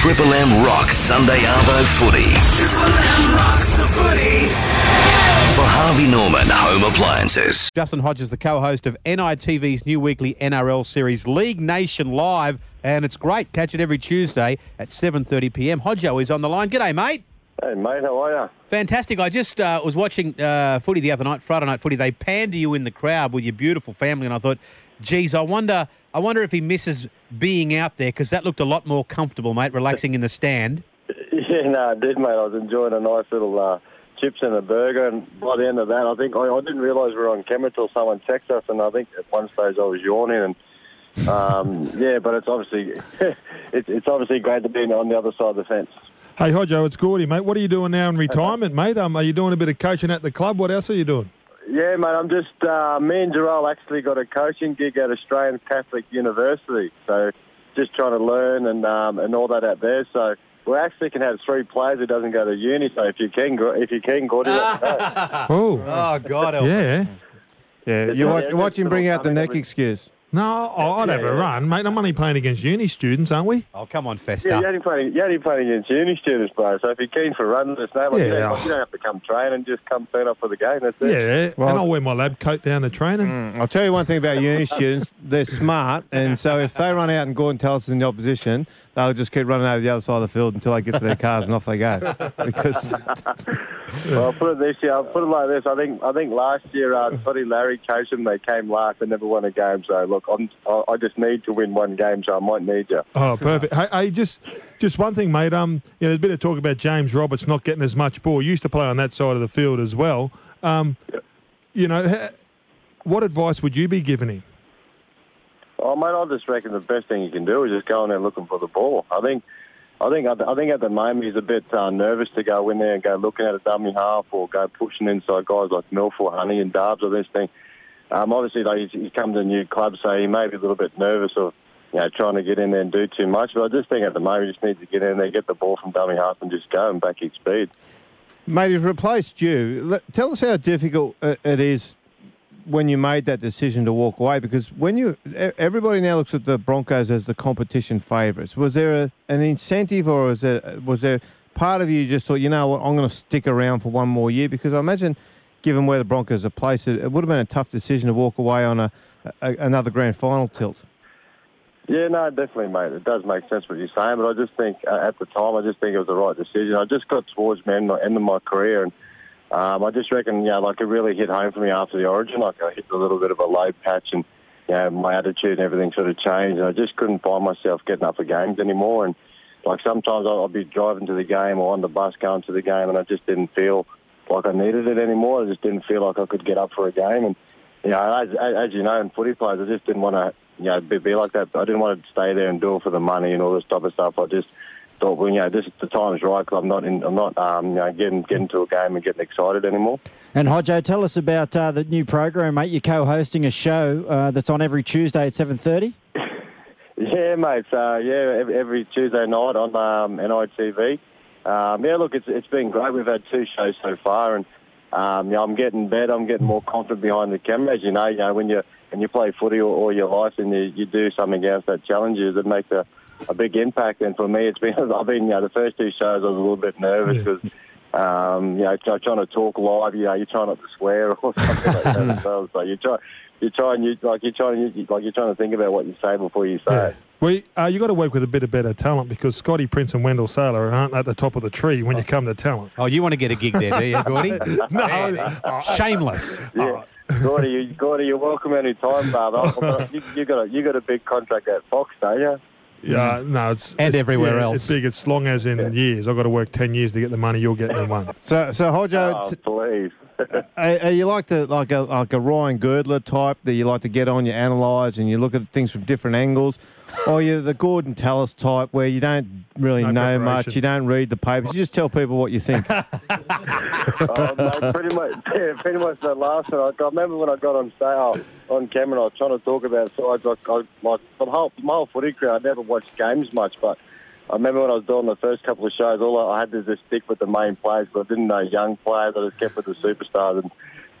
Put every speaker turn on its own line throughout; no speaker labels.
Triple M rocks Sunday Arvo footy. Triple M rocks the footy. For Harvey Norman Home Appliances.
Justin Hodges, the co-host of NITV's new weekly NRL series League Nation Live, and it's great. Catch it every Tuesday at 7:30 p.m. Hodjo is on the line. G'day, mate.
Hey, mate, how are you?
Fantastic. I just uh, was watching uh, footy the other night, Friday night footy. They panned you in the crowd with your beautiful family, and I thought, geez, I wonder, I wonder if he misses being out there because that looked a lot more comfortable, mate, relaxing in the stand.
Yeah, no, I did, mate. I was enjoying a nice little uh, chips and a burger, and by the end of that, I think I, I didn't realise we were on camera till someone texted us, and I think at one stage I was yawning, and um, yeah, but it's obviously it's, it's obviously great to be on the other side of the fence.
Hey, Hodjo, it's Gordy, mate. What are you doing now in retirement, mate? Um, are you doing a bit of coaching at the club? What else are you doing?
Yeah, mate, I'm just, uh, me and Jharal actually got a coaching gig at Australian Catholic University. So just trying to learn and um, and all that out there. So we actually can have three players who doesn't go to uni. So if you can, if you can, Gordy, let me.
Oh,
Oh God, help
yeah.
Yeah, you
Yeah,
watch, watch him bring out the neck
every-
excuse.
No, oh, I'd have a run, mate. I'm only playing against uni students, aren't we?
Oh, come on, Fester.
Yeah,
Festa.
you're only playing, you're only playing against uni students, bro. So if you're keen for a run, let us know. Like, you,
Yeah.
don't, you don't have to come train and just come turn up for the game. That's it.
Yeah,
Well-
and I'll wear my lab coat down to training.
Mm, I'll tell you one thing about uni students: they're smart, and so if they run out and Gordon tells us in the opposition, they'll just keep running over the other side of the field until they get to their cars and off they go. Because
Well, I'll put it this year. I'll put it like this. I think I think last year, uh, Toddy Larry coached them. They came last. They never won a game. So look, I'm, I, I just need to win one game. So I might need you.
Oh, perfect. Hey, hey, just just one thing, mate. Um, you know, there's a bit of talk about James Roberts not getting as much ball. He used to play on that side of the field as well. Um, you know, what advice would you be giving him?
Oh, mate, I just reckon the best thing you can do is just go in there looking for the ball. I think, I think, I think at the moment he's a bit uh, nervous to go in there and go looking at a dummy half or go pushing inside guys like Milford, Honey, and Darbs or this thing. Um, obviously, though, he's, he's come to a new club, so he may be a little bit nervous of, you know, trying to get in there and do too much. But I just think at the moment he just needs to get in there, get the ball from dummy half, and just go and back his speed.
mate, he's replaced you. Tell us how difficult it is when you made that decision to walk away. Because when you, everybody now looks at the Broncos as the competition favourites. Was there a, an incentive, or was there was there part of you just thought, you know what, I'm going to stick around for one more year? Because I imagine, given where the Broncos are placed, it, would have been a tough decision to walk away on a, a another grand final tilt.
Yeah, no, definitely, mate. It does make sense what you're saying, but I just think uh, at the time, I just think it was the right decision. I just got towards the end, end of my career, and um, I just reckon, yeah, like it really hit home for me after the Origin. Like I hit a little bit of a low patch, and you know, my attitude and everything sort of changed, and I just couldn't find myself getting up for games anymore. And like sometimes I'll I'll be driving to the game or on the bus going to the game, and I just didn't feel like I needed it anymore. I just didn't feel like I could get up for a game, and you know, as, as, you know, in footy players, I just didn't want to, you know, be, be like that. I didn't want to stay there and do it for the money and all this type of stuff. I just thought, well, you know, this the time's right because I'm not, in, I'm not, um, you know, getting getting to a game and getting excited anymore.
And Hodjo, tell us about uh, the new program, mate. You're co-hosting a show uh, that's on every Tuesday at 7.30.
Yeah, mate. So yeah, every, every Tuesday night on um, NITV. Um, yeah, look, it's it's been great. We've had two shows so far, and um, you know, I'm getting better. I'm getting more confident behind the camera. As you know, you know when you when you play footy all, all your life and you, you do something against that challenges, it makes a, a big impact. And for me, it's been I've been you know the first two shows I was a little bit nervous because. Um, you know, trying to talk live, you know, you're trying not to swear or something like that. So you try, you try and you like you're trying, you, like you're trying to think about what you say before you say it.
Well, uh, you got to work with a bit of better talent because Scotty Prince and Wendell Sailor aren't at the top of the tree when you come to talent.
Oh, you want to get a gig there, do you, Gordy?
No,
Shameless.
Yeah. Gordy, you, Gordy, you're welcome any time, brother. You, you got a you got a big contract at Fox, don't you?
yeah, no, it's
And
it's-
everywhere
yeah,
else.
It's big. It's long as in years. I've got to work ten years to get the money you're getting in one.
So, so Hodjo,
Oh,
t-
please.
are, are you like the like a like a Ryan Girdler type that you like to get on, you analyse, and you look at things from different angles, or you're the Gordon Tallis type where you don't really
No
know much, you don't read the papers, you just tell people what you think.
oh, mate, pretty much, yeah, pretty much the last one. I, I remember when I got on sale on camera, I was trying to talk about sides. I, I, my, my whole my whole footy career, I never watched games much, but I remember when I was doing the first couple of shows, all I, I had to just stick with the main players, but I didn't know young players. I just kept with the superstars, and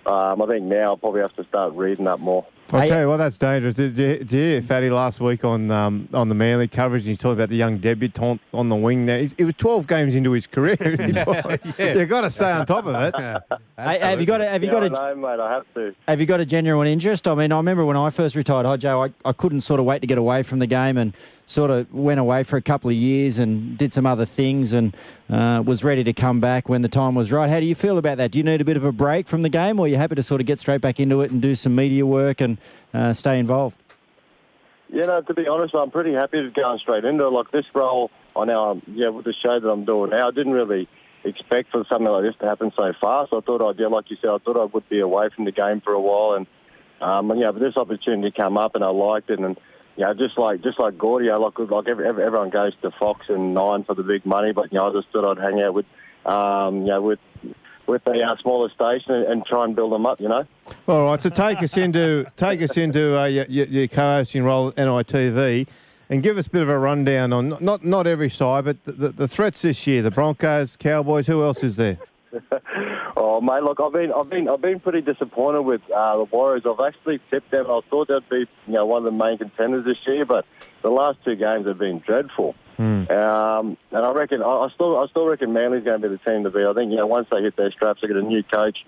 um, I think now I'll probably have to start reading up more.
I'll tell you what, that's dangerous. Did you, did you hear Fatty last week on um, on the Manly coverage? And he's talking about the young debutant on the wing there. He's, it was 12 games into his career. You've got to stay on top of it.
Hey, have you got a, have you got
I
a,
know, mate. I have to.
have you got a genuine interest? I mean, I remember when I first retired, Hodjo, I, I couldn't sort of wait to get away from the game and sort of went away for a couple of years and did some other things and uh, was ready to come back when the time was right. How do you feel about that? Do you need a bit of a break from the game or are you happy to sort of get straight back into it and do some media work and uh, stay involved?
Yeah, no, to be honest, I'm pretty happy to go straight into it. Like this role on our, yeah, with the show that I'm doing now, I didn't really expect for something like this to happen so fast. I thought I'd, yeah, like you said, I thought I would be away from the game for a while. And, um, and yeah, but this opportunity came up and I liked it. And, you know, just like, just like Gordy, like, like every, every, everyone goes to Fox and Nine for the big money, but, you know, I just thought I'd hang out with, um, you know, with, with a uh, smaller station and, try and build them up, you know?
All right, so take us into take us into uh, your, your, your co-hosting role at NITV, and give us a bit of a rundown on not not every side, but the, the, the threats this year: the Broncos, Cowboys. Who else is there?
Oh mate, look, I've been, I've been, I've been pretty disappointed with uh, the Warriors. I've actually tipped them. I thought they'd be, you know, one of the main contenders this year, but the last two games have been dreadful. Um, and I reckon, I, I still, I still reckon Manly's going to be the team to beat. I think, you know, once they hit their straps, they get a new coach.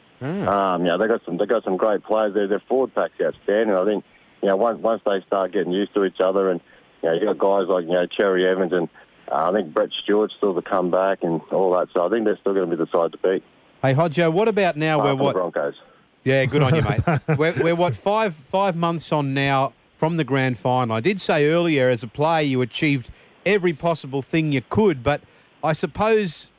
Um, you know, they got some, they got some great players there. Their forward pack's outstanding. I think, you know, once once they start getting used to each other, and you know, you got guys like you know Cherry Evans and uh, I think Brett Stewart's still to come back and all that. So I think they're still going to be the side to beat.
Hey, Hodjo, what about now?
uh,
we're what?
Broncos.
Yeah, good on you, mate. we're, we're what five five months on now from the grand final. I did say earlier, as a player, you achieved every possible thing you could, but I suppose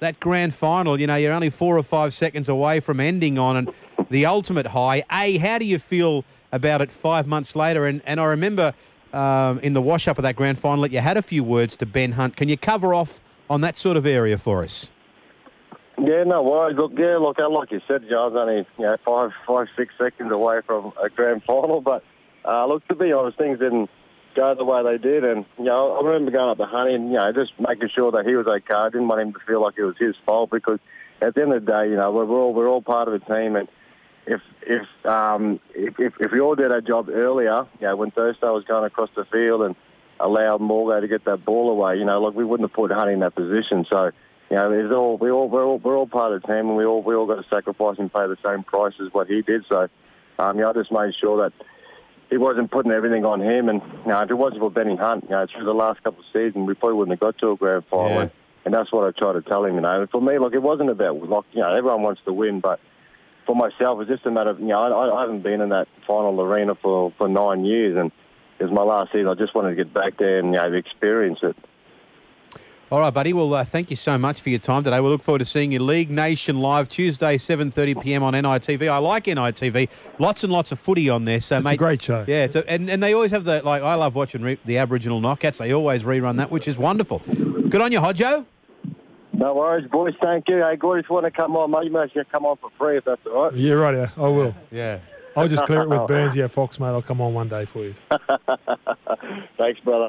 that grand final, you know, you're only four or five seconds away from ending on an, the ultimate high. A, how do you feel about it five months later? And and I remember um, in the wash up of that grand final that you had a few words to Ben Hunt. Can you cover off on that sort of area for us?
Yeah, no worries. Look, yeah, look, uh, like you said, I was only you know five, five, six seconds away from a grand final. But uh, look, to be honest, things didn't go the way they did, and you know, I remember going up to Honey and you know just making sure that he was okay. I didn't want him to feel like it was his fault because at the end of the day, you know, we're, all we're all part of the team, and if if um if, if, if we all did our job earlier, you know, when Thurston was going across the field and allowed Morgo to get that ball away, you know, like we wouldn't have put Honey in that position. So. You know, it's all, we all, we're all, we're all part of the team, and we all, we all got to sacrifice and pay the same price as what he did. So, um, yeah, I just made sure that he wasn't putting everything on him. And you know, if it wasn't for Benny Hunt, you know, through the last couple of seasons, we probably wouldn't have got to a grand final.
Yeah.
And, and that's what I try to tell him. You know, and for me, look, it wasn't about like you know, everyone wants to win, but for myself, it's just a matter of you know, I, I haven't been in that final arena for for nine years, and it was my last season. I just wanted to get back there and you know, experience it.
All right, buddy. Well, uh, thank you so much for your time today. We look forward to seeing you League Nation live Tuesday, 7:30 p.m. on NITV. I like NITV. Lots and lots of footy on there. So,
It's a great show.
Yeah, it's a, and and they always have the like. I love watching re- the Aboriginal knockouts. They always rerun that, which is wonderful. Good on you, Hodjo.
No worries, boys. Thank you. Hey, Gordy, if you want to come on, mate, you may should come on for free if that's all right.
Yeah, right. Yeah, I will.
Yeah.
I'll just clear it with Burns. Yeah, Fox, mate. I'll come on one day for you.
Thanks, brother.